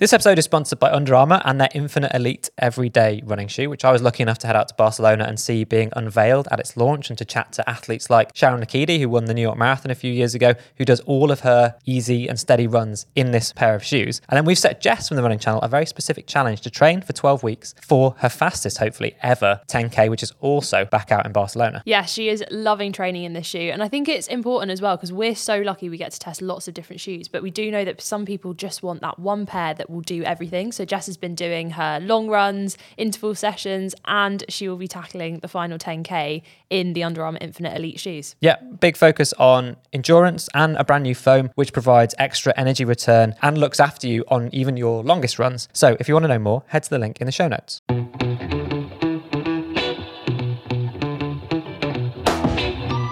This episode is sponsored by Under Armour and their Infinite Elite Everyday running shoe, which I was lucky enough to head out to Barcelona and see being unveiled at its launch and to chat to athletes like Sharon Lokedi, who won the New York Marathon a few years ago, who does all of her easy and steady runs in this pair of shoes. And then we've set Jess from the running channel a very specific challenge to train for 12 weeks for her fastest, hopefully, ever 10K, which is also back out in Barcelona. Yeah, she is loving training in this shoe. And I think it's important as well because we're so lucky we get to test lots of different shoes. But we do know that some people just want that one pair that will do everything. So Jess has been doing her long runs, interval sessions, and she will be tackling the final 10K in the Under Armour Infinite Elite shoes. Yeah, big focus on endurance and a brand new foam, which provides extra energy return and looks after you on even your longest runs. So if you want to know more, head to the link in the show notes.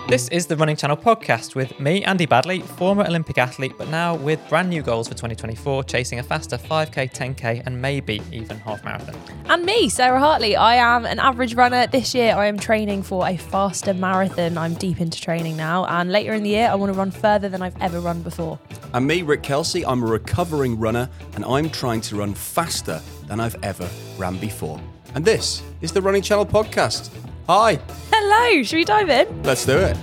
This is the Running Channel podcast with me, Andy Baddeley, former Olympic athlete, but now with brand new goals for 2024, chasing a faster 5k, 10k, and maybe even half marathon. And me, Sarah Hartley. I am an average runner. This year, I am training for a faster marathon. I'm deep into training now. And later in the year, I want to run further than I've ever run before. And me, Rick Kelsey, I'm a recovering runner and I'm trying to run faster than I've ever ran before. And this is the Running Channel podcast. Hi, Hello, should we dive in? let's do it.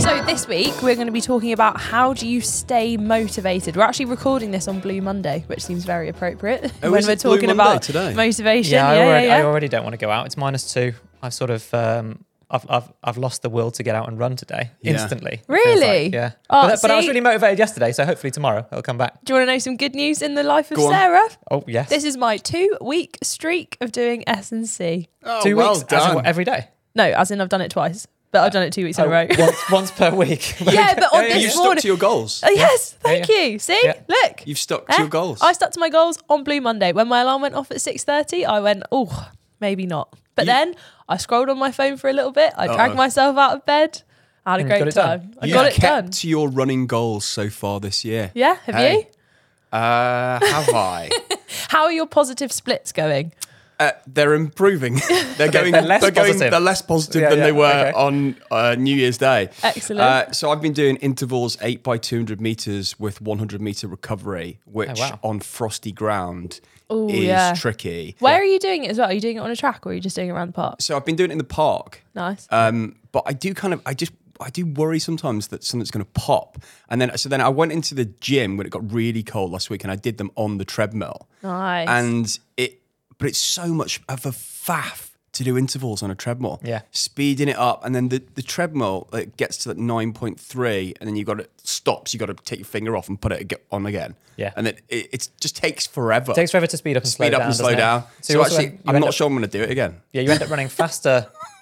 So this week we're going to be talking about how do you stay motivated. We're actually recording this on Blue Monday, which seems very appropriate Oh, when is we're it Blue talking Monday about today? motivation. Yeah, I, already, yeah, I already don't want to go out. It's minus two. I've sort of. Um, I've, I've, I've lost the will to get out and run today Yeah. instantly. Really? like, yeah. Oh, but, but I was really motivated yesterday, so hopefully tomorrow it'll come back. Do you want to know some good news in the life of Go on. Sarah? Oh, yes. This is my two-week streak of doing S and C. Oh, two well weeks as in done. what, every day. No, as in I've done it twice, but I've done it two weeks in Oh, a row. once, once per week. yeah, but on Yeah, yeah, You've this stuck to your goals. Oh, yes, Yeah, thank yeah. you. See, Yeah. look. You've stuck to Eh? your goals. I stuck to my goals on Blue Monday. When my alarm went off at 6.30, I went, oh, maybe not. But You- then I scrolled on my phone for a little bit. I dragged Uh-oh. myself out of bed. I had a And great got it done. time. I You've got it kept done. to your running goals so far this year. Yeah, have Hey. you? Uh, have I? How are your positive splits going? Uh, they're improving. They're going. they're less going. positive. They're less positive Yeah, than yeah, they were okay. on uh, New Year's Day. Excellent. Uh, so I've been doing intervals eight by two hundred meters with one hundred meter recovery, which wow. on frosty ground Ooh, is yeah. tricky. Where are you doing it as well? Are you doing it on a track or are you just doing it around the park? So I've been doing it in the park, Nice. um, but I do kind of, I just, I do worry sometimes that something's going to pop. And then, so then I went into the gym when it got really cold last week, and I did them on the treadmill. nice. and it but it's so much of a faff to do intervals on a treadmill Yeah. speeding it up and then the, the treadmill it gets to that 9.3 and then you've got it stops You've got to take your finger off and put it on again Yeah. and then it, it just takes forever It takes forever to speed up and slow speed up down. and slow down so, also actually end- i'm not up- sure i'm going to do it again Yeah, you end up running faster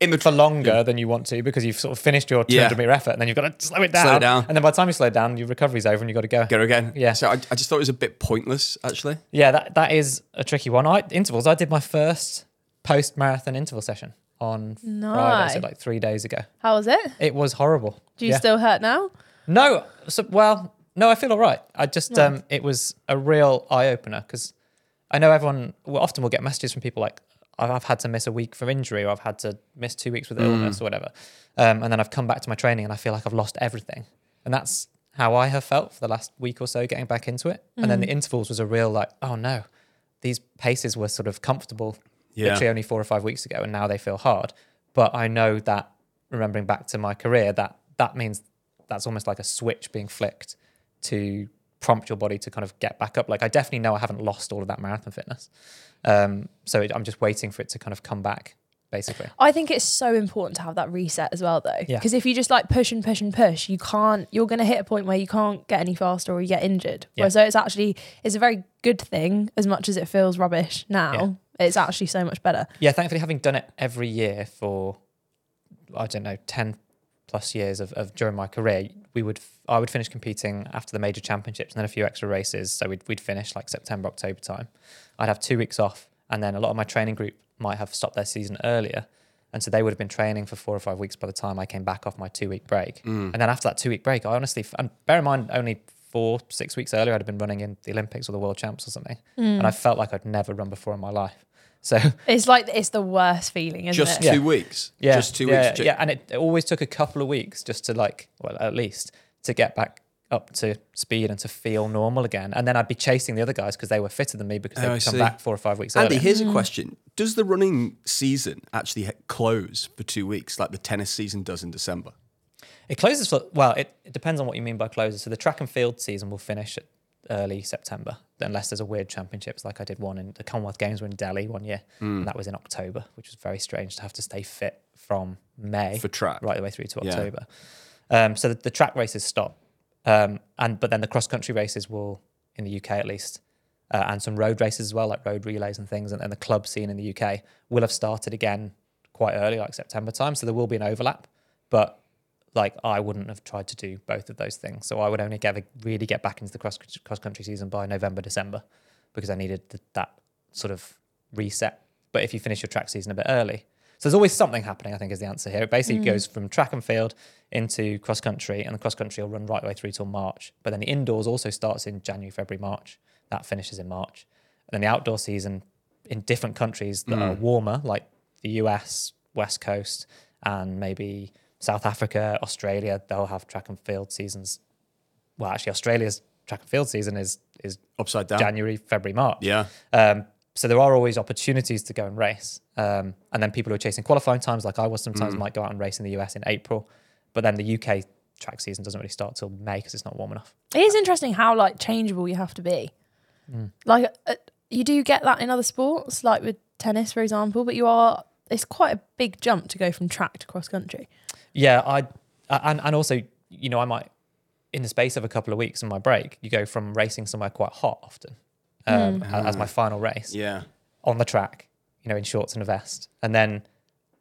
in the for longer than you want to because you've sort of finished your 200 Yeah. meter effort and then you've got to slow it down. Slow it down. And then by the time you slow it down, your recovery's over and you've got to go. go again Yeah. so I, I just thought it was a bit pointless actually Yeah, that, that is a tricky one. I, intervals, I did my first post marathon interval session on Friday, so Nice. like three days ago. How was it? It was horrible. Do you Yeah. still hurt now? No, so, well, no, I feel all right. I just, um, it was a real eye opener because I know everyone, well, often will get messages from people like, I've I've had to miss a week for injury or I've had to miss two weeks with illness or whatever. Um, and then I've come back to my training and I feel like I've lost everything. And that's how I have felt for the last week or so getting back into it. And then the intervals was a real like, oh no, these paces were sort of comfortable Yeah. literally only four or five weeks ago and now they feel hard. But I know that remembering back to my career, that that means that's almost like a switch being flicked to prompt your body to kind of get back up. Like I definitely know I haven't lost all of that marathon fitness. Um, so it, I'm just waiting for it to kind of come back, basically. I think it's so important to have that reset as well, though. Yeah. Because if you just like push and push and push, you can't. You're going to hit a point where you can't get any faster or you get injured. Yeah. So it's actually it's a very good thing. As much as it feels rubbish now, it's actually so much better. Yeah, thankfully, having done it every year for I don't know ten plus years of, of during my career, we would I would finish competing after the major championships and then a few extra races. So we'd we'd finish like September October time. I'd have two weeks off, and then a lot of my training group might have stopped their season earlier. And so they would have been training for four or five weeks by the time I came back off my two week break. Mm. And then after that two week break, I honestly, and bear in mind, only four, six weeks earlier, I'd have been running in the Olympics or the World Champs or something. Mm. And I felt like I'd never run before in my life. So It's like it's the worst feeling, isn't just it? two Yeah. weeks Yeah, just two yeah, weeks ju- Yeah, and it, it always took a couple of weeks just to like, well, at least to get back up to speed and to feel normal again. And then I'd be chasing the other guys because they were fitter than me because Oh, they'd come see. back four or five weeks Andy, earlier. here's a mm. question: Does the running season actually close for two weeks, like the tennis season does in December? It closes for well, it, it depends on what you mean by closes. So the track and field season will finish at early September, unless there's a weird championships like I did one in the Commonwealth Games were in Delhi one year, Hmm. and that was in October, which was very strange to have to stay fit from May For track. right the way through to Yeah. October. Um, so the, the track races stop, um, and but then the cross country races will in the UK at least, uh, and some road races as well, like road relays and things, and, and the club scene in the UK will have started again quite early, like September time. So there will be an overlap, but like I wouldn't have tried to do both of those things. So I would only get really get back into the cross cross country season by November December because I needed th- that sort of reset. But if you finish your track season a bit early, so there's always something happening. I think is the answer here. It basically mm. goes from track and field into cross country, and the cross country will run right the way through till March. But then the indoors also starts in January, February, March. That finishes in March, and then the outdoor season in different countries that are mm. warmer, like the US, West Coast, and maybe South Africa, Australia, they'll have track and field seasons. Well, actually, Australia's track and field season is is Upside down. January, February, March. Yeah. Um, so there are always opportunities to go and race. Um, and then people who are chasing qualifying times, like I was sometimes, Mm. might go out and race in the US in April. But then the UK track season doesn't really start till May because it's not warm enough. It is interesting how like changeable you have to be. Mm. Like uh, you do get that in other sports, like with tennis, for example. But you are it's quite a big jump to go from track to cross country. Yeah, I and and also you know I might in the space of a couple of weeks in my break, you go from racing somewhere quite hot often um, a- as my final race Yeah. on the track, you know, in shorts and a vest, and then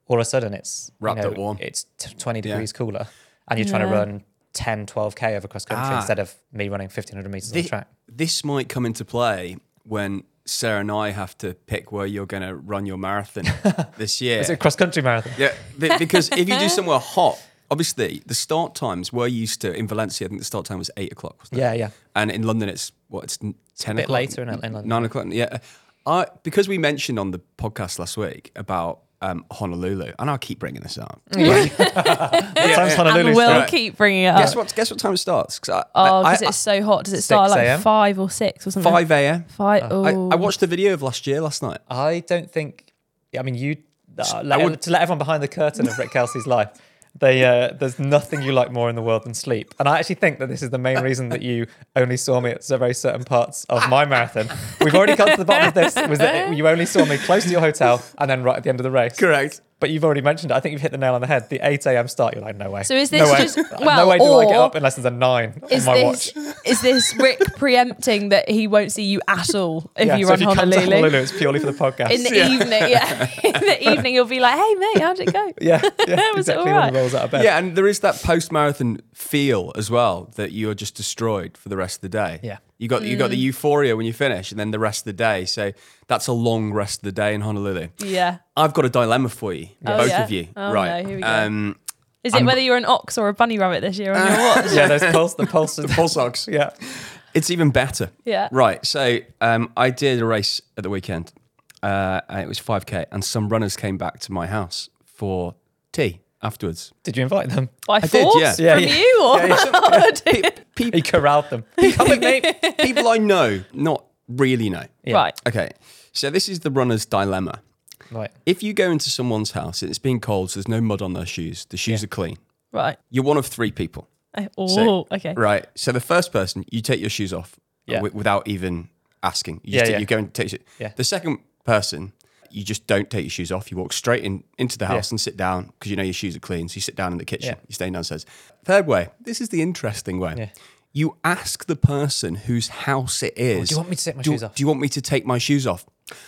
all of a sudden it's you know, up warm. It's t- twenty Yeah. degrees cooler, and you're trying to run 10, 12 k over cross country Ah. instead of me running fifteen hundred meters on the track. This might come into play when Sarah and I have to pick where you're going to run your marathon this year. Is it a cross country marathon? Yeah, because if you do somewhere hot, obviously the start times we're used to in Valencia. I think the start time was eight o'clock. Wasn't it? Yeah, yeah. and in London it's what it's n- ten bit o'clock, later in- in London. nine o'clock. Yeah, I because we mentioned on the podcast last week about um, Honolulu, and I'll keep bringing this up. What time's Honolulu and we'll start? keep bringing it Guess up. what? Guess what time it starts? 'Cause I- Oh, I- because I- it's so hot. Does it start 6 like five or six or something? five a.m. Five. I, Oh, I watched the video of last year last night. I don't think. I mean, you uh, I let, would- to let everyone behind the curtain of Rick Kelsey's life. They, uh, there's nothing you like more in the world than sleep, and I actually think that this is the main reason that you only saw me at very certain parts of my marathon. We've already got to the bottom of this. Was that you only saw me close to your hotel and then right at the end of the race? Correct. But you've already mentioned it. I think you've hit the nail on the head. The 8 a.m. start. You're like, no way. So is no this way. just- no way do I get up unless there's a nine on my this watch. is this Rick preempting that he won't see you at all if Yeah, you so run if you come to Honolulu? Honolulu, it's purely for the podcast. In the evening, yeah. In the evening, you'll be like, "Hey, mate, how'd it go?" yeah, yeah, Was exactly. all When he rolls out of bed. Yeah, and there is that post marathon feel as well that you're just destroyed for the rest of the day. Yeah. You got you got the mm. euphoria when you finish and then the rest of the day. So that's a long rest of the day in Honolulu. Yeah. I've got a dilemma for you, Oh, both yeah? of you. Oh, right. no, here we go. Um Is it I'm- whether you're an ox or a bunny rabbit this year on your watch? yeah, those pulse, the pulse, the pulse ox. Yeah, It's even better. Yeah. Right. So um, I did a race at the weekend. Uh, and it was 5K, and some runners came back to my house for tea afterwards. did you invite them? By did, force yeah. Yeah, from yeah. you, or Pe- pe- He corralled them. Come with me. people I know, not really know. Yeah. right? Okay. So this is the runner's dilemma. Right. If you go into someone's house and it's been cold, so there's no mud on their shoes, the shoes Yeah. are clean. Right. You're one of three people. Uh, Oh, So- okay. Right. So the first person, you take your shoes off Yeah. wi- without even asking. You, just Yeah, yeah. you go and take your, Yeah. The second person, you just don't take your shoes off. You walk straight in into the house Yeah. and sit down because you know your shoes are clean. So you sit down in the kitchen. Yeah. You're staying downstairs. Third way, this is the interesting way. Yeah. You ask the person whose house it is. Oh, do you want me to take my do, shoes off? Do you want me to take my shoes off?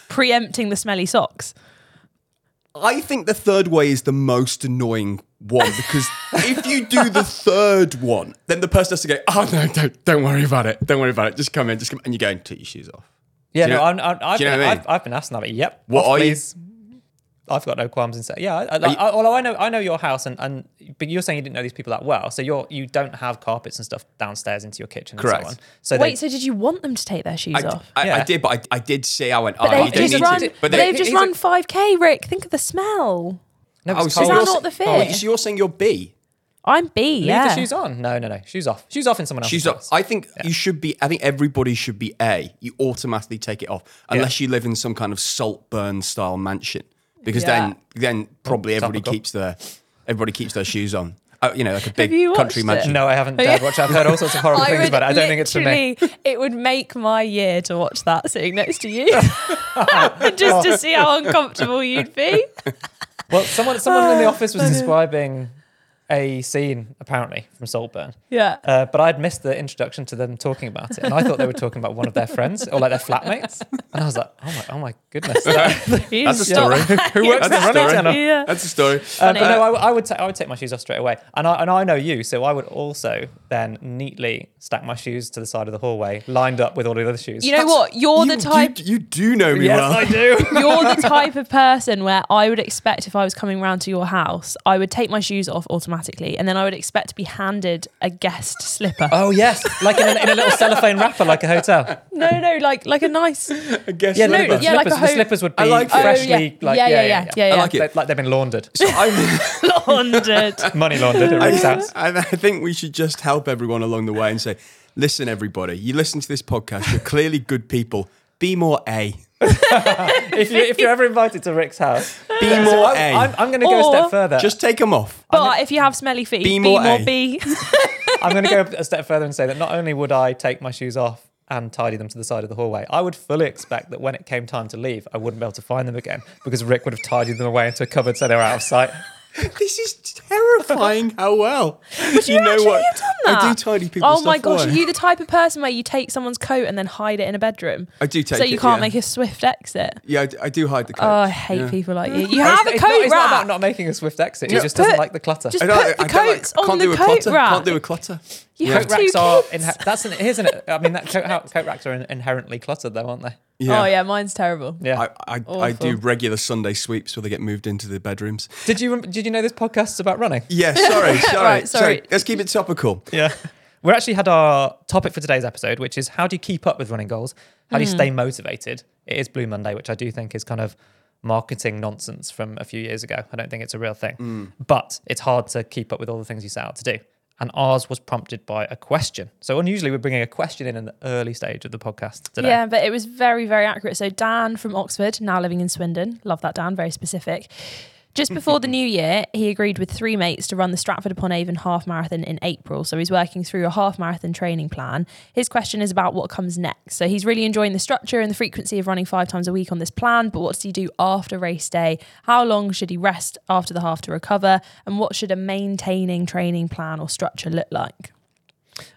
Preempting the smelly socks. I think the third way is the most annoying one because if you do the third one, then the person has to go, oh no, don't, don't worry about it. Don't worry about it. Just come in, just come and you go and take your shoes off. Yeah, you no, know- I'm, I'm, I've, you been, what I mean? I've, I've been asked that. Yep. What off, are you- please. I've got no qualms in saying, yeah. I, I, like, you- I- although I know, I know your house, and, and but you're saying you didn't know these people that well, so you're you don't have carpets and stuff downstairs into your kitchen. Correct. And so on. So Wait, they, so did you want them to take their shoes I, off? I, I did, but I, I did say I went, But oh, they've don't just run. to. But But they've just run five k. Rick, think of the smell. no, oh, it's so. Is that not the oh, fear? oh, so you're saying you're B? I'm B. Leave Yeah. the shoes on. No, no, no. Shoes off. Shoes off in someone else's She's. place. I think you should be. I think everybody should be A. You automatically take it off unless you live in some kind of Saltburn style mansion, because Yeah. then then probably everybody topical. keeps their everybody keeps their shoes on. Uh, you know, like a big country watched it? mansion. No, I haven't dared watch. I've heard all sorts of horrible things about it. I don't think it's for me. It would make my year to watch that sitting next to you, just to see how uncomfortable you'd be. Well, someone someone in the office was describing a scene apparently from Saltburn. Yeah. Uh, but I'd missed the introduction to them talking about it, and I thought they were talking about one of their friends or like their flatmates. And I was like, "Oh my, oh my goodness!" That's a story. Who works That's a at the running story. Yeah. That's a story. Um, but no, I, w- I would ta- I would take my shoes off straight away, and I and I know you, so I would also then neatly stack my shoes to the side of the hallway, lined up with all the other shoes. You know what? You're you, the type. You, you do know me yes, well. I do. You're the type of person where I would expect if I was coming round to your house, I would take my shoes off automatically, and then I would expect to be handed a guest slipper. oh yes, like in a, in a little cellophane wrapper, like a hotel. No, no, like like a nice. I guess. Yeah, no, no, the yeah, like a slippers, the slippers would be I like it. Oh, freshly, yeah. like Yeah, yeah, yeah, yeah, yeah, I yeah. like it. Like, like they've been laundered, I, Laundered. money laundered at Rick's I, house. I, I think we should just help everyone along the way and say, listen, everybody, you listen to this podcast. You're clearly good people. Be more A. If, you, if you're ever invited to Rick's house, Be So more I, A. I'm, I'm going to go a step further. Just take them off. But if you have smelly feet, Be be, more more, A. B. I'm going to go a step further and say that not only would I take my shoes off and tidy them to the side of the hallway, I would fully expect that when it came time to leave, I wouldn't be able to find them again because Rick would have tidied them away into a cupboard so they were out of sight. This is terrifying how well. But you actually have done that? I that? do tidy people's Oh my stuff gosh, away. are you the type of person where you take someone's coat and then hide it in a bedroom? I do take so you it, can't yeah. make a swift exit. Yeah, I d- I, do hide the coat. Oh, I hate yeah. people like you. You It's- have a it's coat not, It's not about not making a swift exit. He Yeah. just doesn't like the clutter. just I put the I don't like- coats on can't the do a coat clutter. rack. Can't do a clutter. You Yeah. have coat two racks are kids. inhe- that's an, isn't it? I mean, that coat, how- coat racks are in, inherently cluttered, though, aren't they? Oh yeah, mine's terrible. Yeah. I, I, I do Awful. regular Sunday sweeps where they get moved into the bedrooms. did you rem- did you know this podcast's about running? Yeah, sorry, sorry, Right, sorry. Let's keep it topical. Yeah. We actually had our topic for today's episode, which is how do you keep up with running goals? How do you hmm. stay motivated? It is Blue Monday, which I do think is kind of marketing nonsense from a few years ago. I don't think it's a real thing. Hmm. But it's hard to keep up with all the things you set out to do. And ours was prompted by a question. So unusually we're bringing a question in in the early stage of the podcast today. Yeah, but it was very, very accurate. So Dan from Oxford, now living in Swindon, love that Dan, very specific. Just before the new year, he agreed with three mates to run the Stratford upon Avon half marathon in April. So he's working through a half marathon training plan. His question is about what comes next. So he's really enjoying the structure and the frequency of running five times a week on this plan. But what does he do after race day? How long should he rest after the half to recover? And what should a maintaining training plan or structure look like?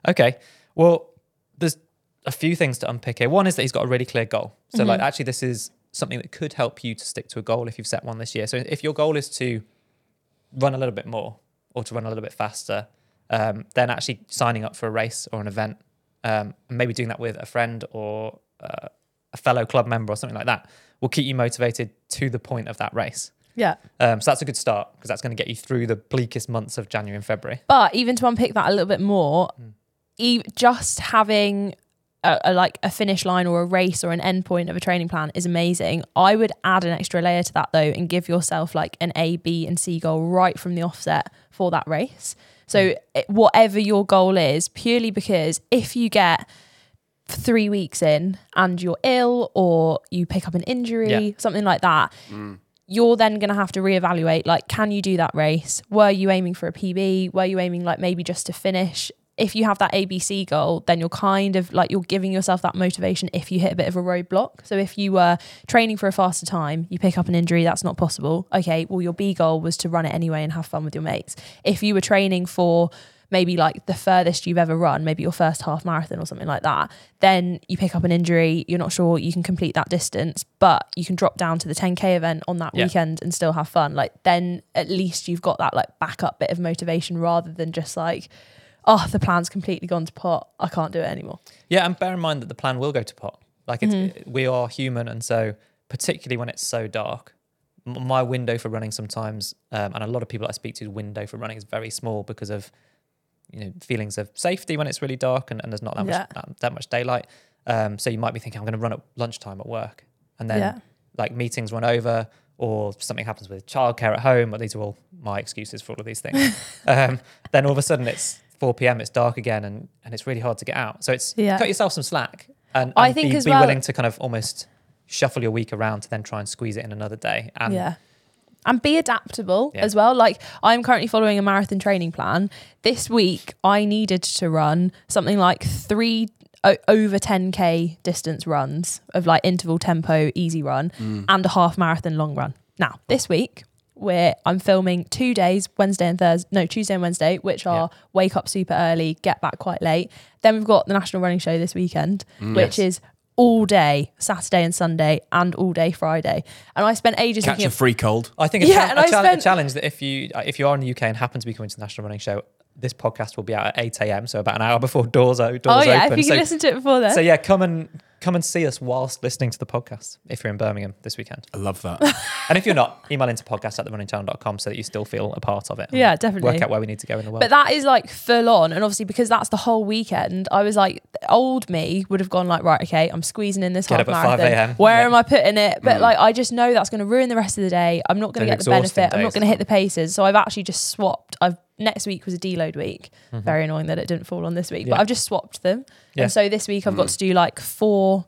Okay. Well, there's a few things to unpick here. One is that he's got a really clear goal. So, like, mm-hmm. actually, this is something that could help you to stick to a goal if you've set one this year. So, if your goal is to run a little bit more or to run a little bit faster, um, then actually signing up for a race or an event, um, and maybe doing that with a friend or uh, a fellow club member or something like that, will keep you motivated to the point of that race. Yeah. Um, so that's a good start because that's going to get you through the bleakest months of January and February. But even to unpick that a little bit more, e- just having a, a like a finish line or a race or an end point of a training plan is amazing. I would add an extra layer to that though and give yourself like an A, B, and C goal right from the offset for that race. So mm. it, whatever your goal is, purely because if you get three weeks in and you're ill or you pick up an injury, Yeah. something like that, mm. you're then going to have to reevaluate like, can you do that race? Were you aiming for a PB? Were you aiming like maybe just to finish? If you have that ABC goal, then you're kind of like you're giving yourself that motivation if you hit a bit of a roadblock. So if you were training for a faster time, you pick up an injury, that's not possible. Okay, well, your B goal was to run it anyway and have fun with your mates. If you were training for maybe like the furthest you've ever run, maybe your first half marathon or something like that, then you pick up an injury, you're not sure you can complete that distance, but you can drop down to the 10k event on that Yeah. weekend and still have fun. Like then at least you've got that like backup bit of motivation rather than just like, oh, the plan's completely gone to pot. I can't do it anymore. Yeah, and bear in mind that the plan will go to pot. Like it's we are human, and so particularly when it's so dark, m- my window for running sometimes, um, and a lot of people I speak to's window for running is very small because of you know feelings of safety when it's really dark and, and there's not that much Yeah. that, that much daylight. Um, so you might be thinking I'm going to run at lunchtime at work, and then Yeah. like meetings run over or something happens with childcare at home, but these are all my excuses for all of these things, um, then all of a sudden it's 4 p.m., it's dark again, and, and it's really hard to get out. So it's Yeah. cut yourself some slack and, I think be, as be well- willing to kind of almost shuffle your week around to then try and squeeze it in another day. And yeah. And be adaptable Yeah. as well. Like I'm currently following a marathon training plan. This week I needed to run something like three o- over 10k distance runs of like interval tempo easy run mm. and a half marathon long run. Now, this week where I'm filming two days, Wednesday and Thursday, no, Tuesday and Wednesday, which are wake up super early, get back quite late. Then we've got the National Running Show this weekend, which is all day Saturday and Sunday and all day Friday. And I spent ages Catch a of free cold. I think a, Yeah, cha- and a I chal- a challenge that if you uh, if you are in the UK and happen to be coming to the National Running Show, this podcast will be out at 8 a.m. So about an hour before doors, o- doors Oh yeah, open. if you can so, listen to it before then. so yeah, come and come and see us whilst listening to the podcast if you're in Birmingham this weekend. I love that. And if you're not, email into podcast at therunningchannel.com so that you still feel a part of it. Yeah, definitely. Work out where we need to go in the world. but that is like full on, and obviously because that's the whole weekend, I was like, old me would have gone like, right, okay, I'm squeezing in this Get half up at marathon. a.m.. Where Yeah. am I putting it? But mm. like, I just know that's going to ruin the rest of the day. I'm not going to get the exhausting benefit. I'm not going to hit the paces. So I've actually just swapped. I've next week was a deload week. Very annoying that it didn't fall on this week, but Mm-hmm. I've just swapped them. Yeah. And so this week I've got to do like four,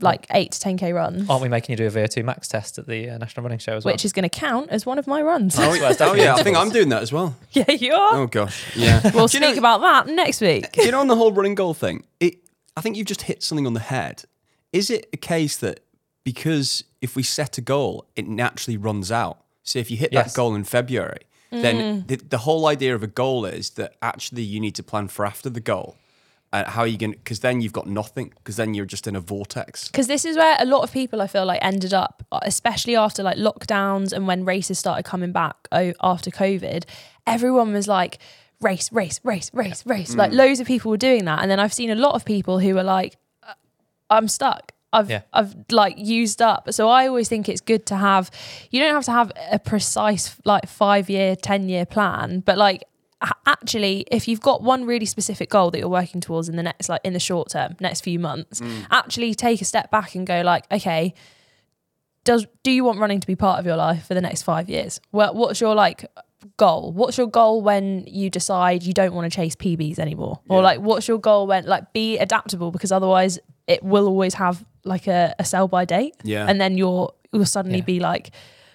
like eight to ten k runs, Aren't we making you do a VO2 max test at the uh, National Running Show as well? which is going to count as one of my runs. Oh, yeah, oh yeah, I think I'm doing that as well. yeah, you are. Oh gosh, yeah. We'll Do you know- speak about that next week. Do you know on the whole running goal thing? It, I think you've just hit something on the head. Is it a case that because if we set a goal, it naturally runs out? So if you hit Yes. that goal in February, then the, the whole idea of a goal is that actually you need to plan for after the goal. Uh, how are you going to, Because then you've got nothing. Because then you're just in a vortex. because this is where a lot of people I feel like ended up, especially after like lockdowns and when races started coming back after COVID. Everyone was like, race, race, race, race, race. Like loads of people were doing that, and then I've seen a lot of people who were like, "Uh, I'm stuck. I've Yeah. I've like used up. So I always think it's good to have. You don't have to have a precise like five year, ten year plan, but like actually if you've got one really specific goal that you're working towards in the next like in the short term next few months mm. actually take a step back and go like okay does do you want running to be part of your life for the next five years well what's your like goal what's your goal when you decide you don't want to chase pbs anymore or Yeah. like what's your goal when like be adaptable because otherwise it will always have like a, a sell by date Yeah. and then you're you'll suddenly Yeah. be like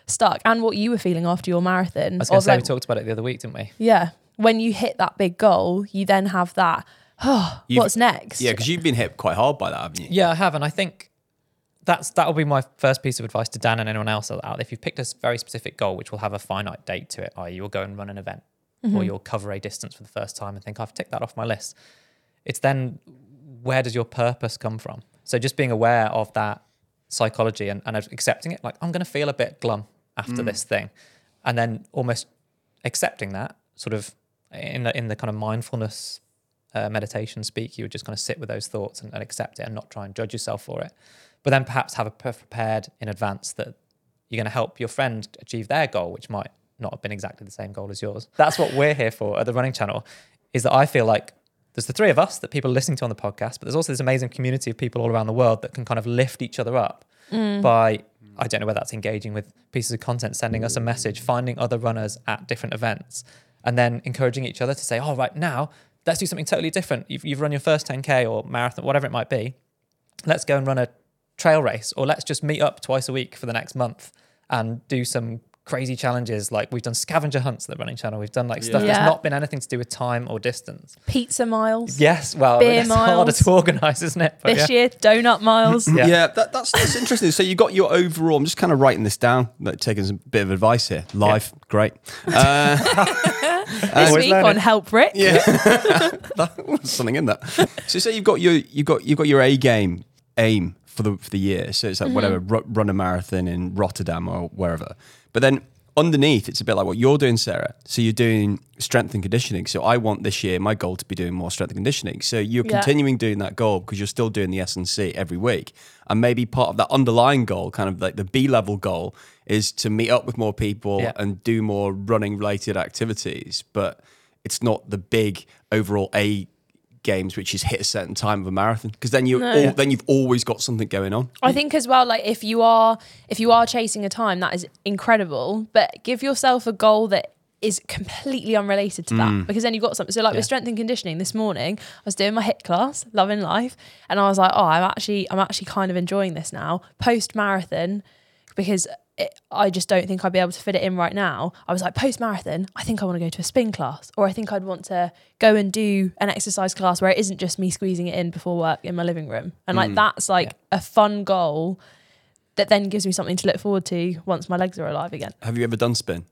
stuck and what you were feeling after your marathon I was gonna say, like, we talked about it the other week, didn't we? yeah. When you hit that big goal, you then have that, oh, You've- what's next? Yeah, because you've been hit quite hard by that, haven't you? Yeah, I have, and I think that's that will be my first piece of advice to Dan and anyone else out. there. If you've picked a very specific goal, which will have a finite date to it, i.e., you'll go and run an event, or you'll cover a distance for the first time and think, "I've ticked that off my list." It's then where does your purpose come from? So just being aware of that psychology and, and accepting it, like I'm going to feel a bit glum after this thing, and then almost accepting that sort of in the, in the kind of mindfulness uh, meditation speak, you would just kind of sit with those thoughts and, and accept it and not try and judge yourself for it. But then perhaps have a pre- prepared in advance that you're going to help your friend achieve their goal, which might not have been exactly the same goal as yours. That's what we're here for at the Running Channel. Is that I feel like there's the three of us that people are listening to on the podcast, but there's also this amazing community of people all around the world that can kind of lift each other up mm. by I don't know whether that's engaging with pieces of content, sending us a message, finding other runners at different events, and then encouraging each other to say, "Oh, right now, let's do something totally different. You've, you've run your first 10k or marathon, whatever it might be. Let's go and run a trail race, or let's just meet up twice a week for the next month and do some crazy challenges. Like we've done scavenger hunts at the running channel. We've done like stuff Yeah. that's not been anything to do with time or distance. Pizza miles. Yes, well, Beer it's harder to organise, isn't it? But This yeah. year, donut miles. Yeah. Yeah, that, that's that's interesting. So you got your overall. I'm just kind of writing this down, like taking some bit of advice here. Live, great. Uh, this Always week learning. on Help Rick. yeah, That- something in that. So say you've got your you got you've got your A game aim for the for the year. So it's like mm-hmm. whatever, ru- run a marathon in Rotterdam or wherever. But then underneath, it's a bit like what you're doing, Sarah. So you're doing strength and conditioning. So I want this year my goal to be doing more strength and conditioning. So you're Yeah. continuing doing that goal because you're still doing the S and C every week. And maybe part of that underlying goal, kind of like the B level goal, is to meet up with more people Yeah. and do more running related activities. But it's not the big overall A games, which is hit a certain time of a marathon, because then you no. then you've always got something going on. I think as well, like if you are if you are chasing a time, that is incredible. But give yourself a goal that is completely unrelated to that mm. because then you've got something. So like Yeah. with strength and conditioning this morning, I was doing my HIIT class, loving life, and I was like, oh, I'm actually I'm actually kind of enjoying this now post marathon because. It, I just don't think I'd be able to fit it in right now. I was like, post marathon, I think I want to go to a spin class, or I think I'd want to go and do an exercise class where it isn't just me squeezing it in before work in my living room. And like, mm. that's like a fun goal that then gives me something to look forward to once my legs are alive again. Have you ever done spin?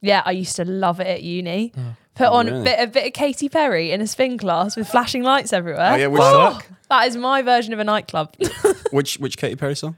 Yeah, I used to love it at uni. Oh, Put oh, on really? a bit a bit of Katy Perry in a spin class with flashing lights everywhere. Oh, yeah, which- Oh, that is my version of a nightclub. Which which Katy Perry song?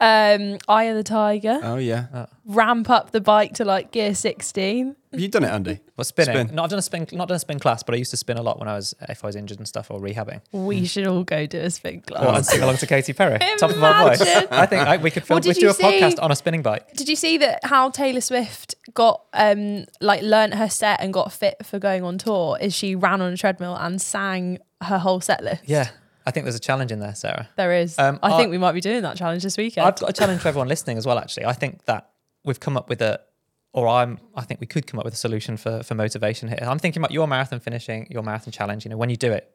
Um, Eye of the Tiger. Oh yeah. Ramp up the bike to like gear sixteen. Have you done it, Andy? Well, spinning. Spin. Not I've done a spin. Not done a spin class, but I used to spin a lot when I was if I was injured and stuff or rehabbing. We should all go do a spin class. Or I'd sing along to Katy Perry, top of our voice. Imagine. I think I, we could film, Well, we did do you a see- podcast on a spinning bike. Did you see that how Taylor Swift got um like learnt her set and got fit for going on tour? Is she ran on a treadmill and sang her whole set list? Yeah, I think there's a challenge in there, Sarah. There is. Um, I I- think we might be doing that challenge this weekend. I've got a challenge for everyone listening as well. Actually, I think that we've come up with a, or I'm, I think we could come up with a solution for for motivation here. I'm thinking about your marathon finishing, your marathon challenge. You know, when you do it,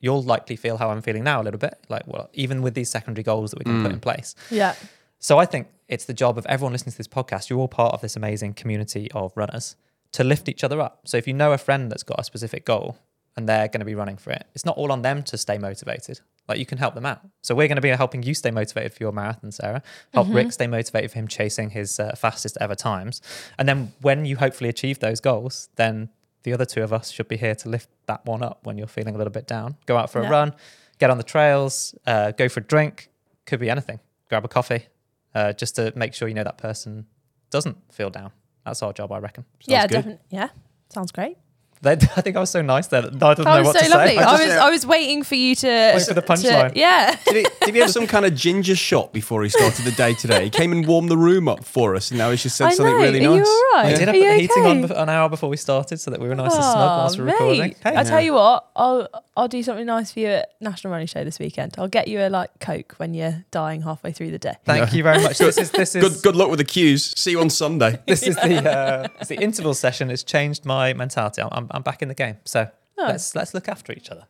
you'll likely feel how I'm feeling now a little bit. Like, well, even with these secondary goals that we can put in place. yeah. So I think it's the job of everyone listening to this podcast. You're all part of this amazing community of runners to lift each other up. So if you know a friend that's got a specific goal and they're going to be running for it, it's not all on them to stay motivated. Like you can help them out. So we're going to be helping you stay motivated for your marathon, Sarah. Help Rick stay motivated for him chasing his uh, fastest ever times. And then when you hopefully achieve those goals, then the other two of us should be here to lift that one up when you're feeling a little bit down. Go out for a run, get on the trails, uh, go for a drink. Could be anything. Grab a coffee, uh, just to make sure you know that person doesn't feel down. That's our job, I reckon. yeah, definitely. Yeah. Sounds great. They, I think I was so nice there. That I didn't That know was what so to lovely. say. I, just- was I was waiting for you to Wait for the punchline. yeah. Did he, did he have some kind of ginger shot before he started the day today? He came and warmed the room up for us, and now he's just said I something know. really Are you nice. all right? I did Are have you the heating on okay? bef- an hour before we started, so that we were nice and snug whilst we were recording. Hey, I tell you what, I'll I'll do something nice for you at National Running Show this weekend. I'll get you a like Coke when you're dying halfway through the day. thank you very much. This is this is Good, good luck with the cues. See you on Sunday. this is the uh, it's the interval session. It's changed my mentality. I'm, I'm, I'm back in the game. So Oh. let's let's look after each other.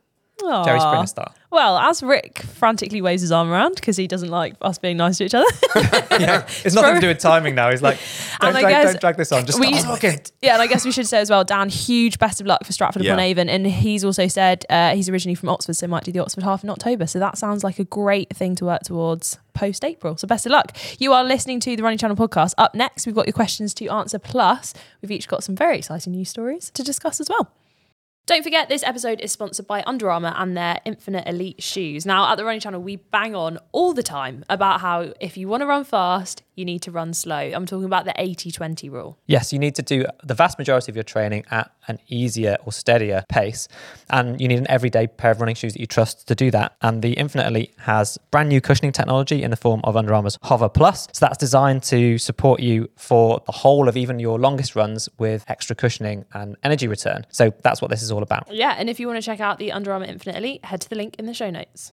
Jerry Springer style. Well, as Rick frantically waves his arm around because he doesn't like us being nice to each other. Yeah, it's nothing to do with timing now. He's like, don't, And I drag, guess don't drag this on. Just we- stop talking. Yeah, and I guess we should say as well, Dan, huge best of luck for Stratford upon Yeah. Avon. And he's also said uh, he's originally from Oxford, so might do the Oxford half in October. So that sounds like a great thing to work towards post April. So best of luck. You are listening to the Running Channel podcast. Up next, we've got your questions to answer. Plus, we've each got some very exciting news stories to discuss as well. Don't forget, this episode is sponsored by Under Armour and their Infinite Elite shoes. Now, at the Running Channel, we bang on all the time about how if you want to run fast, you need to run slow. I'm talking about the 80 20 rule. Yes, you need to do the vast majority of your training at an easier or steadier pace. And you need an everyday pair of running shoes that you trust to do that. And the Infinite Elite has brand new cushioning technology in the form of Under Armour's Hover Plus. So that's designed to support you for the whole of even your longest runs with extra cushioning and energy return. So that's what this is all about. Yeah, and if you want to check out the Under Armour Infinite Elite, head to the link in the show notes.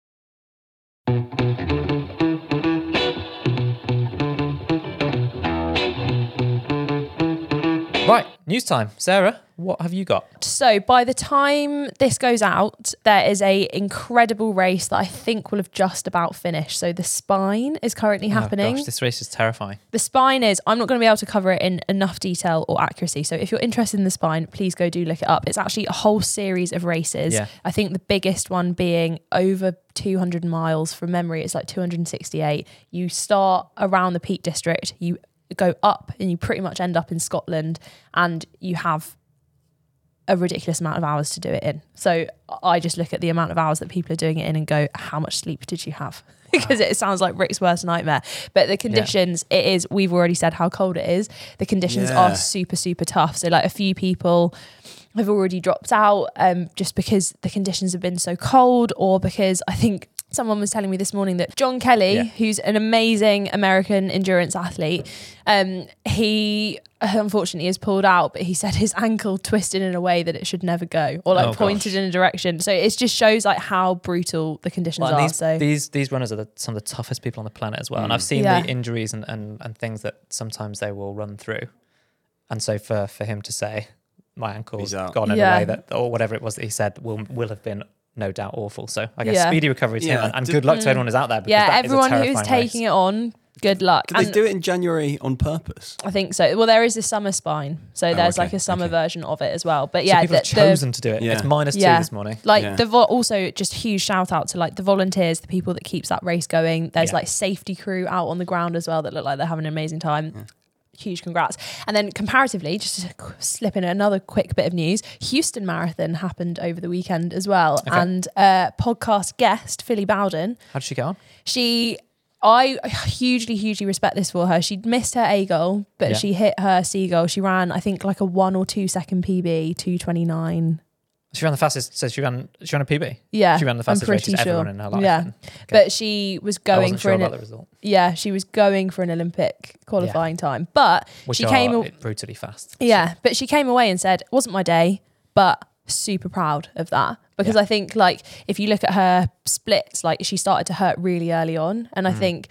Right, news time. Sarah, what have you got? So by the time this goes out, there is a incredible race that I think will have just about finished. So the Spine is currently happening. Oh, gosh, this race is terrifying. The spine is, I'm not going to be able to cover it in enough detail or accuracy. So if you're interested in the spine, please go do look it up. It's actually a whole series of races. Yeah. I think the biggest one being over 200 miles from memory. It's like 268. You start around the Peak District, you go up, and you pretty much end up in Scotland, and you have a ridiculous amount of hours to do it in. So I just look at the amount of hours that people are doing it in and go, how much sleep did you have? because it sounds like Rick's worst nightmare. But the conditions, it is, we've already said how cold it is. The conditions Yeah. are super, super tough. So like a few people have already dropped out um, just because the conditions have been so cold or because I think someone was telling me this morning that John Kelly, Yeah. who's an amazing American endurance athlete, um, he unfortunately has pulled out, but he said his ankle twisted in a way that it should never go, or like Oh, pointed gosh. in a direction. So it just shows like how brutal the conditions Well, are. these, so these these runners are the, some of the toughest people on the planet as well. And I've seen Yeah. the injuries and, and, and things that sometimes they will run through. And so for, for him to say my ankle's gone in Yeah. a way that or whatever it was that he said will will have been no doubt awful. So I guess Yeah. speedy recovery to him Yeah. and, and Did- good luck to mm. everyone who's out there. Because yeah, that is a everyone who's terrifying taking race. it on, good luck. Did they And do it in January on purpose? I think so. Well, there is a summer spine, so oh, there's Oh, okay, like a summer okay. version of it as well. But So yeah, people the, have chosen to do it. Yeah. It's minus Yeah. two this morning. like Yeah. the vo- also just huge shout out to like the volunteers, the people that keeps that race going. There's Yeah. like safety crew out on the ground as well that look like they're having an amazing time. Huge congrats. And then comparatively, just to slip in another quick bit of news, Houston Marathon happened over the weekend as well. Okay. And uh, podcast guest, Phily Bowden, How did she get on? she I hugely, hugely respect this for her. She'd missed her A goal, but Yeah. she hit her C goal. She ran, I think, like a one or two second PB, two twenty nine. She ran the fastest. So she ran. She ran a PB. Yeah, She ran the fastest race she's ever run in her life. Yeah, then. but she was going for sure an about the result. yeah, she was going for an Olympic qualifying time, but Which she came. brutally fast. Yeah, but she came away and said, wasn't my day, but super proud of that. Because Yeah. I think, like, if you look at her splits, like, she started to hurt really early on. And I Mm. think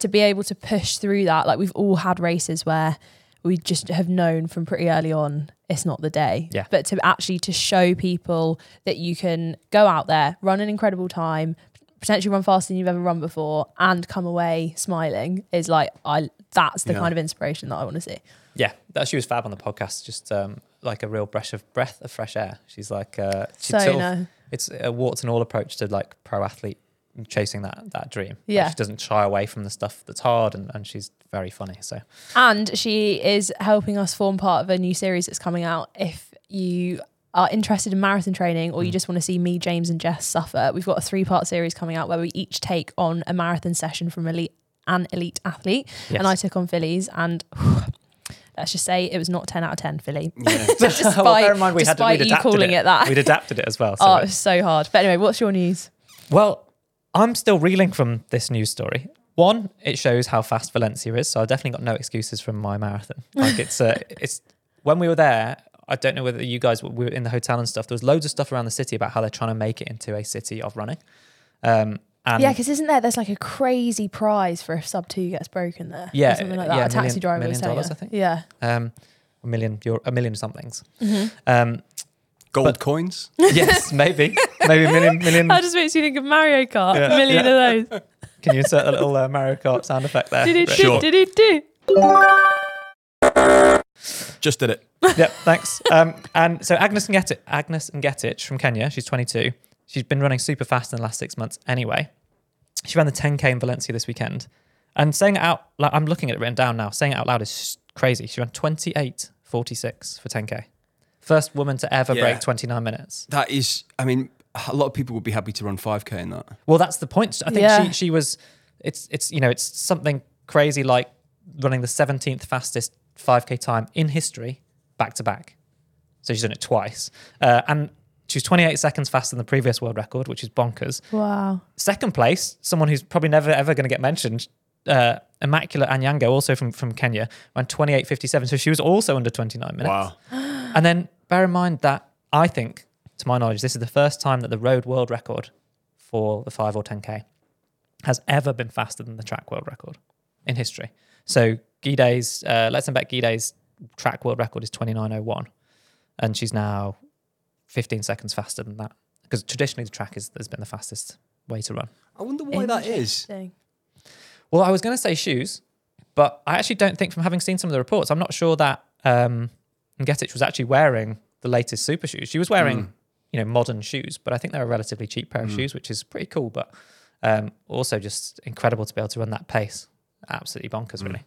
to be able to push through that, like, we've all had races where we just have known from pretty early on it's not the day. Yeah. But to actually to show people that you can go out there, run an incredible time, potentially run faster than you've ever run before, and come away smiling is like I that's the Yeah. kind of inspiration that I want to see. Yeah, that she was fab on the podcast. Just um, like a real breath of breath of fresh air. She's like uh, she So sort of- no. it's a warts and all approach to like pro athlete chasing that that dream. Like, Yeah. she doesn't shy away from the stuff that's hard, and, and she's very funny. So And she is helping us form part of a new series that's coming out. If you are interested in marathon training or you mm. just want to see me, James, and Jess suffer, we've got a three part series coming out where we each take on a marathon session from elite, an elite athlete. yes. And I took on Phily's, and let's just say it was not 10 out of 10, Phily. Yeah. despite well, mind we had despite we'd you adapted calling it, that. We'd adapted it as well. Oh, so oh, it- it was so hard. But anyway, what's your news? Well, I'm still reeling from this news story. One, it shows how fast Valencia is, so I've definitely got no excuses from my marathon. Like it's uh, it's when we were there. I don't know whether you guys were- we were in the hotel and stuff. There was loads of stuff around the city about how they're trying to make it into a city of running. Um, and yeah, because isn't there, there's like a crazy prize for if sub two gets broken there? Yeah, something like that. yeah, a taxi million- driver million dollars, you. I think. Yeah. um, a million, euro, a million somethings. Mm-hmm. Um, Gold But- coins. yes, maybe, maybe a million, million. That just makes you think of Mario Kart. Yeah, a million yeah. of those. Can you insert a little uh, Mario Kart sound effect there? Did it do? Sure. Did it do? Just did it. yep, thanks. Um, and so Agnes Ngetich, Agnes Ngetich from Kenya, she's 22. She's been running super fast in the last six months anyway. She ran the 10K in Valencia this weekend. And saying it out, like, I'm looking at it written down now, saying it out loud is crazy. She ran 28.46 for 10K. First woman to ever Yeah. break 29 minutes. That is, I mean, a lot of people would be happy to run 5K in that. Well, that's the point. I think Yeah. she, she was, it's, it's, you know, it's something crazy like running the 17th fastest 5K time in history back to back. So she's done it twice. Uh, and she's 28 seconds faster than the previous world record, which is bonkers. Wow. Second place, someone who's probably never ever going to get mentioned, uh, Immaculate Anyango, also from, from Kenya, ran 28.57. So she was also under 29 minutes. Wow. And then bear in mind that I think, to my knowledge, this is the first time that the road world record for the 5 or 10K has ever been faster than the track world record in history. So Gidey's, uh, Letesenbet Gidey's track world record is 29.01. And she's now 15 seconds faster than that. Because traditionally the track is, has been the fastest way to run. I wonder why that is. Well, I was going to say shoes, but I actually don't think from having seen some of the reports, I'm not sure that um, Ngetich was actually wearing the latest super shoes. She was wearing, Mm. you know, modern shoes, but I think they're a relatively cheap pair of Mm. shoes, which is pretty cool, but um, also just incredible to be able to run that pace. Absolutely bonkers, Mm. really.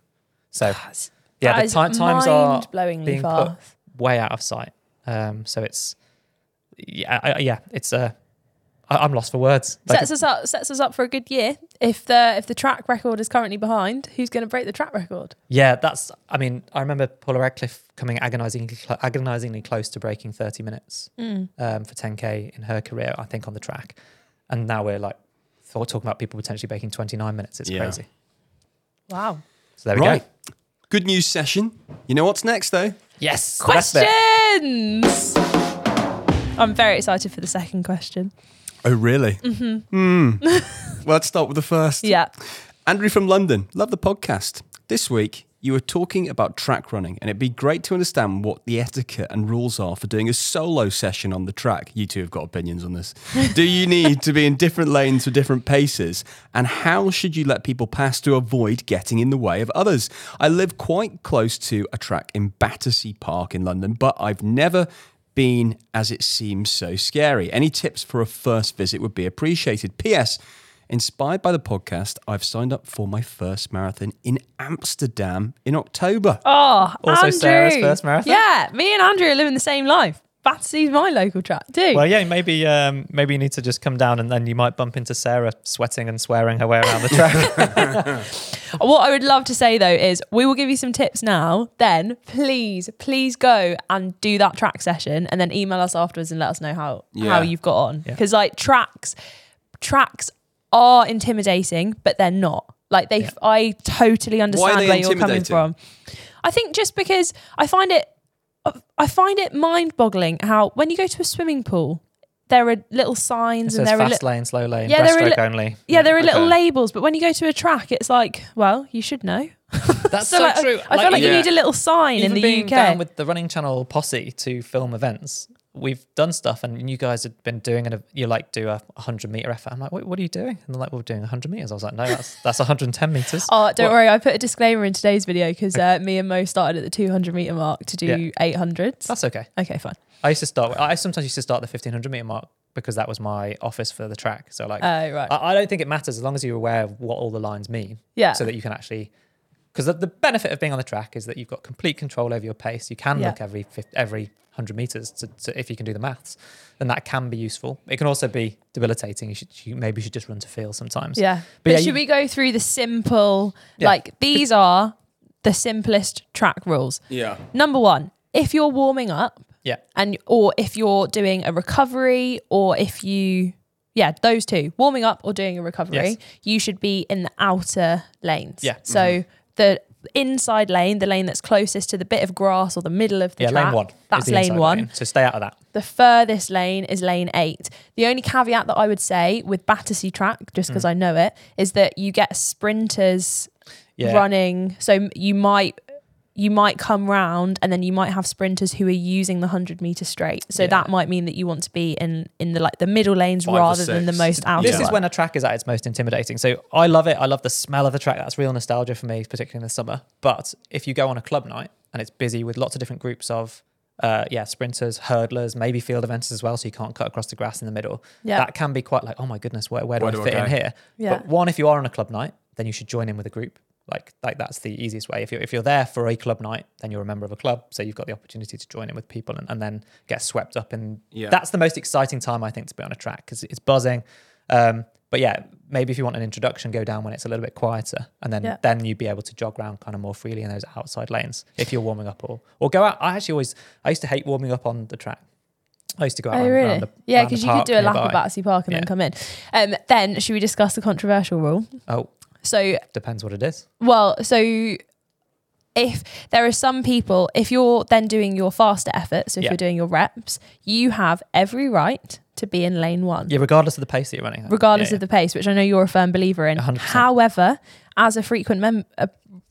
So, That's, yeah, the ti- times are mind-blowingly being fast. put way out of sight. Um, so it's, yeah, I, I- yeah, it's, uh, I, I'm lost for words. Like, sets us up sets us up for a good year. If the if the track record is currently behind, who's going to break the track record? Yeah, that's. I mean, I remember Paula Radcliffe coming agonizingly, agonizingly close to breaking 30 minutes Mm. um, for 10k in her career. I think on the track, and now we're like thought, talking about people potentially breaking 29 minutes. It's Yeah. crazy. Wow. So there we Right. go. Good news session. You know what's next, though? Yes. the best bit. Questions. I'm very excited for the second question. Oh, really? Mm-hmm. well, let's start with the first. Yeah. Andrew from London, love the podcast. This week, you were talking about track running, and it'd be great to understand what the etiquette and rules are for doing a solo session on the track. You two have got opinions on this. Do you need to be in different lanes for different paces? And how should you let people pass to avoid getting in the way of others? I live quite close to a track in Battersea Park in London, but I've never been as it seems so scary. Any tips for a first visit would be appreciated. P.S. Inspired by the podcast, I've signed up for my first marathon in Amsterdam in October. Oh, Also Andrew. Sarah's first marathon? Yeah, me and Andrew are living the same life. Battersea's my local track too. Well, yeah, maybe um, maybe you need to just come down and then you might bump into Sarah sweating and swearing her way around the track. What I would love to say though is we will give you some tips now. Then please, please go and do that track session and then email us afterwards and let us know how Yeah. how you've got on. Yeah. Because like tracks, tracks are intimidating, but they're not. Like they, Yeah. I totally understand they where you're coming from. I think just because I find it, I find it mind-boggling how when you go to a swimming pool, there are little It signs and there are fast li- lane, slow lane, Yeah, there are breaststroke li- only. yeah, there are little okay. labels, but when you go to a track, it's like, well, you should know. That's So, like, I feel like you need a little sign even in the being UK. down with the running channel posse to film events we've done stuff and you guys have been doing it you like do a 100 meter effort i'm like what, what are you doing and they're like we're doing 100 meters i was like no that's that's 110 meters Oh, don't What- worry. I put a disclaimer in today's video because uh, me and Mo started at the 200 meter mark to do Yeah. 800s. that's okay Okay, fine. i used to start i sometimes used to start the 1500 meter mark because that was my office for the track so like Oh, right. I, I don't think it matters as long as you're aware of what all the lines mean Yeah. so that you can actually because the, the benefit of being on the track is that you've got complete control over your pace you can Yeah. look every every 100 meters to, to, if you can do the maths then that can be useful it can also be debilitating you should you maybe should just run to feel sometimes yeah. But But, yeah, should you- we go through the simple, Yeah. like, these are the simplest track rules. Yeah. Number one, if you're warming up yeah and, or if you're doing a recovery or if you, yeah, those two, warming up or doing a recovery, Yes. you should be in the outer lanes. Yeah. So mm-hmm. the inside lane, the lane that's closest to the bit of grass or the middle of the yeah track, lane one that's lane one. lane. so stay out of that The furthest lane is lane eight. The only caveat that I would say with Battersea track, just Mm. because I know it, is that you get sprinters yeah running. So you might you might come round and then you might have sprinters who are using the 100 meter straight. So Yeah. that might mean that you want to be in in the like the middle lanes Five rather than the most outer. This is when a track is at its most intimidating. So I love it. I love the smell of the track. That's real nostalgia for me, particularly in the summer. But if you go on a club night and it's busy with lots of different groups of, uh, yeah, sprinters, hurdlers, maybe field events as well, so you can't cut across the grass in the middle. Yeah. That can be quite like, oh my goodness, where, where do Where I do I fit in here? Yeah. But one, if you are on a club night, then you should join in with a group. Like, like that's the easiest way. If you're if you're there for a club night, then you're a member of a club, so you've got the opportunity to join in with people and, and then get swept up in Yeah. that's the most exciting time I think to be on a track because it's buzzing. Um, but yeah, maybe if you want an introduction, go down when it's a little bit quieter, and then Yeah. then you'd be able to jog around kind of more freely in those outside lanes if you're warming up or or go out. I actually always I used to hate warming up on the track. I used to go out. Oh around- really? around the- yeah, because you could do a lap nearby. of Battersea Park and Yeah. then come in. Um, then should we discuss the controversial rule? Oh, So depends what it is. Well, so if there are some people, if you're then doing your faster efforts, so if Yeah. you're doing your reps, you have every right to be in lane one, Yeah, regardless of the pace that you're running. regardless Yeah, of the pace, which I know you're a firm believer in. 100%. However, as a frequent mem- a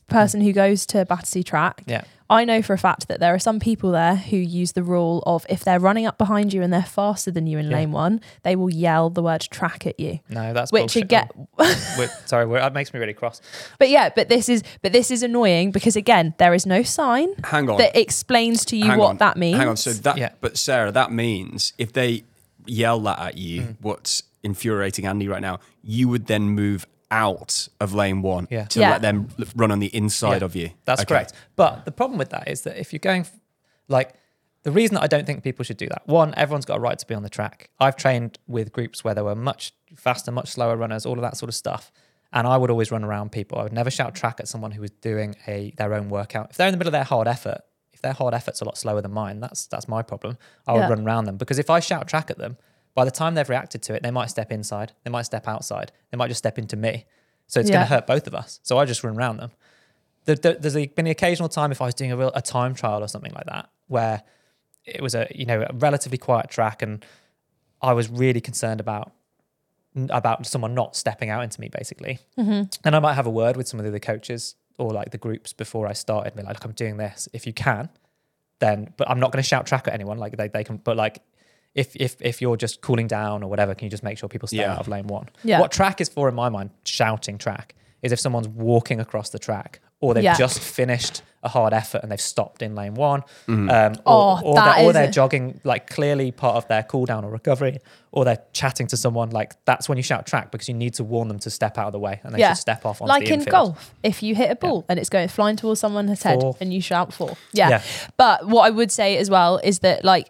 person who goes to Battersea Track, Yeah. I know for a fact that there are some people there who use the rule of if they're running up behind you and they're faster than you in Yeah. lane one, they will yell the word track at you. No, that's Which bullshit. again, We're- sorry, we're, that makes me really cross. but yeah, but this is but this is annoying because again, there is no sign Hang on. that explains to you Hang what on. that means. Hang on. So that, Yeah. but Sarah, that means if they yell that at you, Mm. what's infuriating Andy right now, you would then move out of lane one Yeah. to Yeah. let them run on the inside Yeah, of you. That's Okay. correct. But the problem with that is that if you're going, like, the reason that I don't think people should do that, one, everyone's got a right to be on the track. I've trained with groups where there were much faster, much slower runners, all of that sort of stuff. And I would always run around people. I would never shout track at someone who was doing a their own workout. If they're in the middle of their hard effort, if their hard effort's a lot slower than mine, that's that's my problem. I would Yeah. run around them because if I shout track at them, by the time they've reacted to it, they might step inside, they might step outside, they might just step into me. So it's going to hurt both of us. So I just run around them there, there, there's been the occasional time if I was doing a real a time trial or something like that where it was a you know a relatively quiet track and I was really concerned about about someone not stepping out into me basically. Mm-hmm. And I might have a word with some of the other coaches or like the groups before I started. Be like, look, I'm doing this. If you can, then but I'm not going to shout track at anyone. Like they, they can, but like if if if you're just cooling down or whatever, can you just make sure people stay Yeah. out of lane one? Yeah. What track is for in my mind? Shouting track is if someone's walking across the track or they've Yeah. just finished a hard effort and they've stopped in lane one, Mm. um, or, Oh, or, that they're, or they're jogging like clearly part of their cool down or recovery, or they're chatting to someone. Like that's when you shout track because you need to warn them to step out of the way and they Yeah. should step off onto like the in infield. golf, if you hit a ball and it's going flying towards someone's head Four. and you shout for, yeah. Yeah. But what I would say as well is that like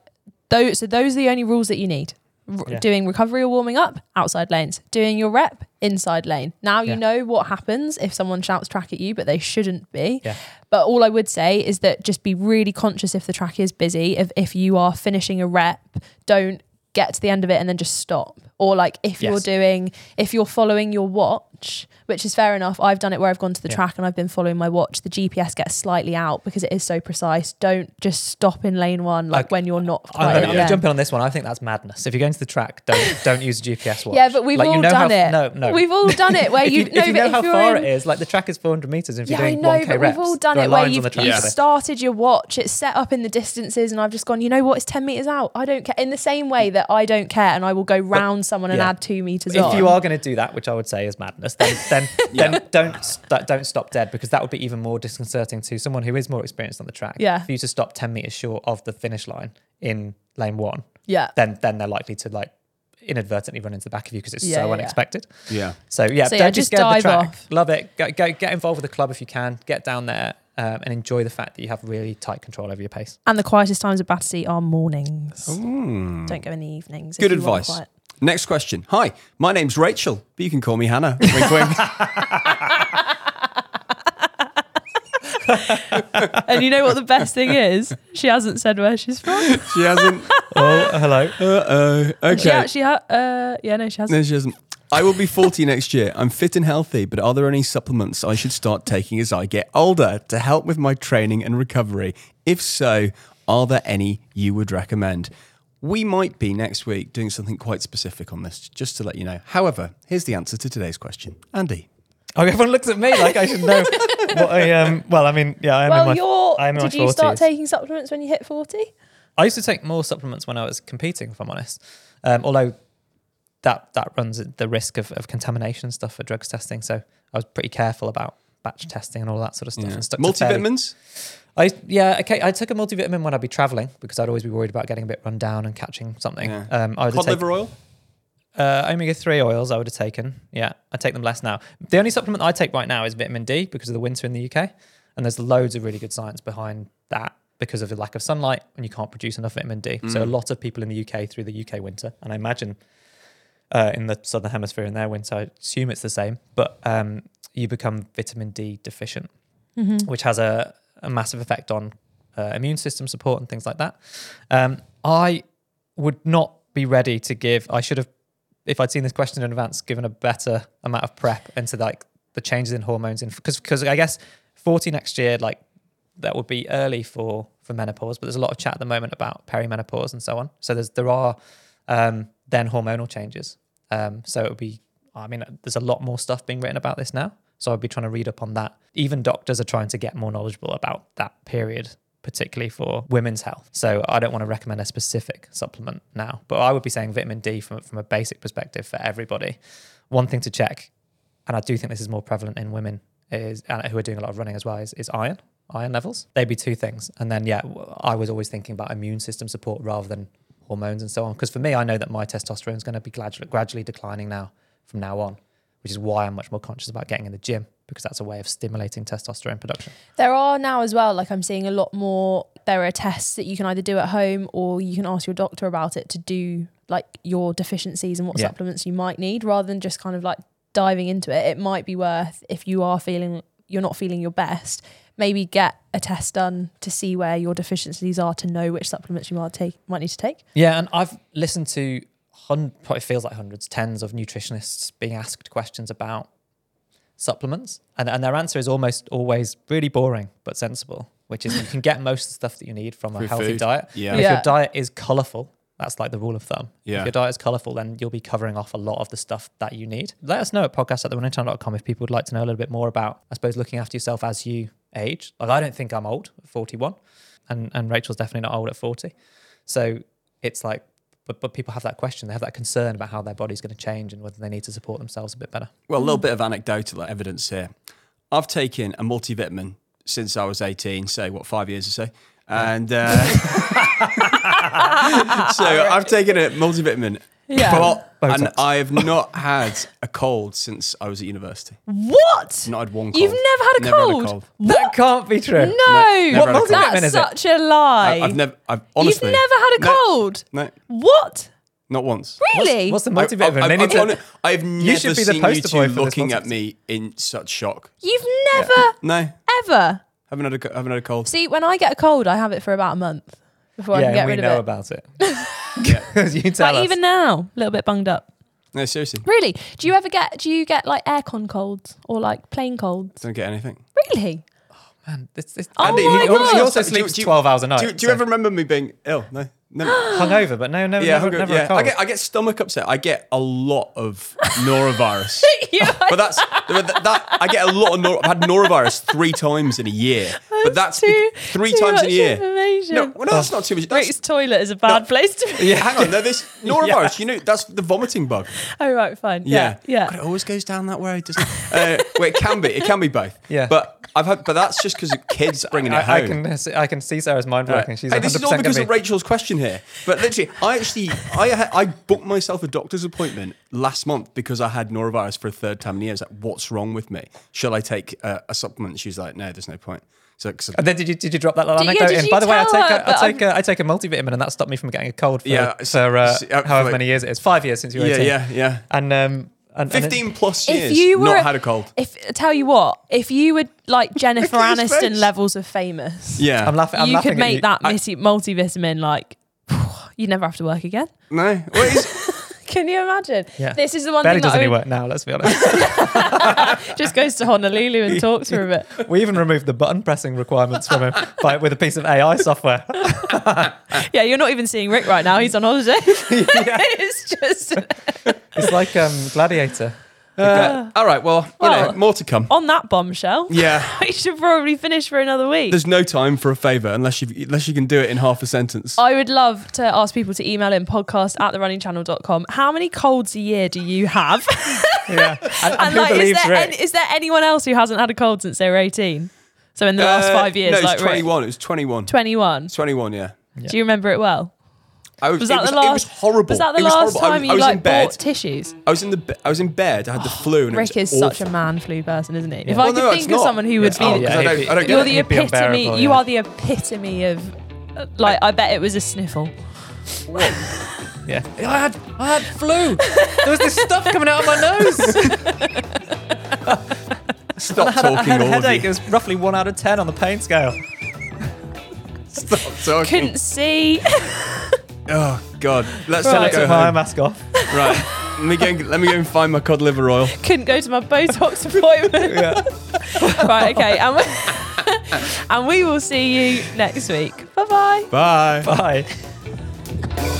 those, so those are the only rules that you need. R- Yeah. Doing recovery or warming up, outside lanes. Doing your rep, inside lane. Now you Yeah. know what happens if someone shouts track at you, but they shouldn't be. Yeah. But all I would say is that just be really conscious if the track is busy. If if you are finishing a rep, don't get to the end of it and then just stop. Or like if you're doing if you're following your watch, which is fair enough. I've done it where I've gone to the Yeah. track and I've been following my watch. The GPS gets slightly out because it is so precise. Don't just stop in lane one like Like, when you're not I'm gonna, jump in on this one. I think that's madness. If you're going to the track, don't don't use a GPS watch. Yeah, but we've Like, you all know done how- it. No, no. We've all done it where you, you, no, if you know if how far in, it is, like the track is 400 meters. If Yeah, you're I know, 1k but reps, we've all done it where you've, you've started your watch, it's set up in the distances, and I've just gone, you know what, it's 10 meters out. I don't care. In the same way that I don't care and I will go round someone and add two meters if you are going to do that, which I would say is madness, then then, then don't st- don't stop dead because that would be even more disconcerting to someone who is more experienced on the track. Yeah. For you to stop 10 meters short of the finish line in lane one, yeah. then then they're likely to like inadvertently run into the back of you because it's Yeah, so yeah. unexpected. Yeah. So yeah, So, don't yeah, just scared of dive the track. off. Love it. Go, go get involved with the club if you can. Get down there um, and enjoy the fact that you have really tight control over your pace. And the quietest times of Battersea are mornings. Mm. Don't go in the evenings. Good advice. Quiet. Next question. Hi, my name's Rachel, but you can call me Hannah. Wink, wink. and you know what the best thing is? She hasn't said where she's from. she hasn't. Oh, hello. Uh oh. She Okay. actually, ha- uh, yeah, no, she hasn't. No, she hasn't. I will be 40 next year. I'm fit and healthy, but are there any supplements I should start taking as I get older to help with my training and recovery? If so, are there any you would recommend? We might be next week doing something quite specific on this, just to let you know. However, here's the answer to today's question. Andy. Oh, everyone looks at me like I should know what I um. Well, I mean, yeah, I am in my. you're. I'm in my Did you start taking supplements when you hit 40? I used to take more supplements when I was competing, if I'm honest. Um, although that that runs the risk of, of contamination stuff for drugs testing, so I was pretty careful about batch testing and all that sort of stuff. And stuck Multivitamins? I yeah, okay. I took a multivitamin when I'd be traveling because I'd always be worried about getting a bit run down and catching something. Yeah. Um, I would Cod liver oil? uh, omega three oils. I would have taken. Yeah, I take them less now. The only supplement I take right now is vitamin D because of the winter in the UK, and there's loads of really good science behind that because of the lack of sunlight and you can't produce enough vitamin D. So a Mm. lot of people in the UK through the UK winter, and I imagine uh, in the southern hemisphere in their winter, I assume it's the same, but um, you become vitamin D deficient Mm-hmm. which has a, a massive effect on uh, immune system support and things like that. Um, I would not be ready to give. I should have, if I'd seen this question in advance, given a better amount of prep into like the changes in hormones in because because I guess forty next year like that would be early for for menopause, but there's a lot of chat at the moment about perimenopause and so on. So there's there are um, then hormonal changes. Um, so it would be. I mean, there's a lot more stuff being written about this now. So I'd be trying to read up on that. Even doctors are trying to get more knowledgeable about that period, particularly for women's health. So I don't want to recommend a specific supplement now, but I would be saying vitamin D from, from a basic perspective for everybody. One thing to check, and I do think this is more prevalent in women is who are doing a lot of running as well, is, is iron, iron levels. They'd be two things. And then, yeah, I was always thinking about immune system support rather than hormones and so on. Because for me, I know that my testosterone is going to be gradually, gradually declining now from now on, which is why I'm much more conscious about getting in the gym because that's a way of stimulating testosterone production. There are now as well, like I'm seeing a lot more. There are tests that you can either do at home or you can ask your doctor about it to do like your deficiencies and what Yeah. supplements you might need rather than just kind of like diving into it. It might be worth if you are feeling you're not feeling your best, maybe get a test done to see where your deficiencies are to know which supplements you might take might need to take. Yeah, and I've listened to hun- probably feels like hundreds, tens of nutritionists being asked questions about supplements? And, and their answer is almost always really boring but sensible, which is you can get most of the stuff that you need from a Through healthy food. diet. Yeah. If Yeah. your diet is colourful, that's like the rule of thumb. Yeah. If your diet is colourful, then you'll be covering off a lot of the stuff that you need. Let us know at podcast at the if people would like to know a little bit more about, I suppose, looking after yourself as you age. Like, I don't think I'm old at 41, and, and Rachel's definitely not old at 40. So it's like, but, but people have that question, they have that concern about how their body's going to change and whether they need to support themselves a bit better. Well, a little bit of anecdotal evidence here. I've taken a multivitamin since I was 18, say, what, five years or so? And uh, so I've taken a multivitamin. Yeah. but- and I have not had a cold since I was at university. What? Not had one cold. You've never had a Never cold? had a cold. That can't be true. No. never had a cold. That's is it? such a lie. I, have never, I've honestly. You've never had a No. cold. No, What? not once. Really? What's the I- multivitamin? I, They I, need to- I've, I've never should be the seen poster you two for this looking at multivitamin. me in such shock. You've never, No, ever. haven't had a, co- haven't had a cold. See, when I get a cold, I have it for about a month before I yeah, can get we rid know of it. We know about it. Yeah. 'Cause you tell Like us. even now, a little bit bunged up. No, seriously, Really? Do you ever get? Do you get like aircon colds or like plain colds? don't get anything. Really? Oh man, this, this, Oh Andy, my he, God. he also Do you- sleeps do you- 12 hours a night. Do, you- do you so ever remember me being ill? No, never. hungover? But no, never, yeah, never, hunger- never yeah. I get I get stomach upset. I get a lot of norovirus. yeah. but that's that, that- I get a lot of nor- I've had norovirus three times in a year. but that's too, three too times in a year. No, well, no, that's not too much. That's, Rick's toilet is a bad No. place to be. yeah, hang on. No, this norovirus. You know, that's the vomiting bug. Oh right, fine. Yeah, Yeah, God, it always goes down that way, doesn't it? Uh, well, it can be. It can be both. Yeah. But I've had. But that's just because kids bringing it I, I can see- I can see Sarah's mind Right. working. She's Hey, this is all because of Rachel's question here. But literally, I actually I had, I booked myself a doctor's appointment last month because I had norovirus for a third time in years. Like, what's wrong with me? Shall I take uh, a supplement? She's like, no, there's no point. So, 'cause- And then did you did you drop that little Did- anecdote did in? By the way, I take her? a, I take a, I take a multivitamin and that stopped me from getting a cold for, Yeah, for uh, s- uh, however for- many years it is. Five years since you were yeah, 18. yeah, yeah. And um and, and it- Fifteen plus If years, you were, not had a cold. If I tell you what, if you were like Jennifer Look at his Aniston levels of famous, Yeah, I'm laughing. I'm you laughing could at make you. that I- multivitamin like you'd never have to work again. No, well, it's, Can you imagine? Yeah. This is the one Barely thing does that any I work now. Let's be honest. just goes to Honolulu and talks for a bit. we even removed the button pressing requirements from him by, with a piece of AI software. Yeah, you're not even seeing Rick right now. He's on holiday. it's just It's like um, Gladiator. Uh, all right. Well, you Well- know, more to come. on that bombshell. Yeah, We should probably finish for another week. there's no time for a favour unless you unless you can do it in half a sentence. I would love to ask people to email in podcast at therunningchannel.com. How many colds a year do you have? Yeah. And, and who like, is believes there, Rick? any, is there anyone else who hasn't had a cold since they were 18? So in the last Uh, five years, no, it was like Rick? 21. It was 21. 21. 21, yeah. Do you remember it well? I was, Was it that was, the It was horrible. Was that the It last horrible. I time was, you I was like in bed. bought tissues? I was in the. I was in bed. I had the oh, flu. And Rick it was is such a man flu person, isn't he? If Yeah. I could no, think of not. someone who would Oh, be, because I don't- I don't you're the epitome. unbearable, You are the epitome of. Like I bet it was a sniffle. Yeah. I had I had flu. there was this stuff coming out of my nose. Stop I had, a, I talking, had a all of headache. It was roughly one out of ten on the pain scale. Stop talking. Couldn't see. Oh God. Let's So I let go took my home. mask off. Right. Let me go. And, let me go and find my cod liver oil. couldn't go to my Botox appointment. Yeah. right, okay. And we, and we will see you next week. Bye bye. Bye. Bye.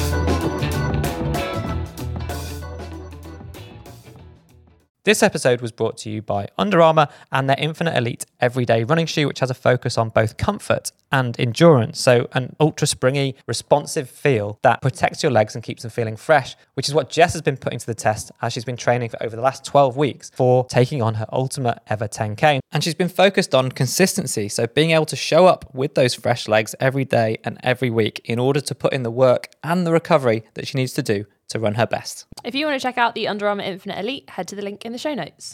This episode was brought to you by Under Armour and their Infinite Elite Everyday Running Shoe, which has a focus on both comfort and endurance. So, an ultra springy, responsive feel that protects your legs and keeps them feeling fresh, which is what Jess has been putting to the test as she's been training for over the last 12 weeks for taking on her ultimate ever 10K. And she's been focused on consistency. So, being able to show up with those fresh legs every day and every week in order to put in the work and the recovery that she needs to do to run her best. If you want to check out the Under Armour Infinite Elite, head to the link in the show notes.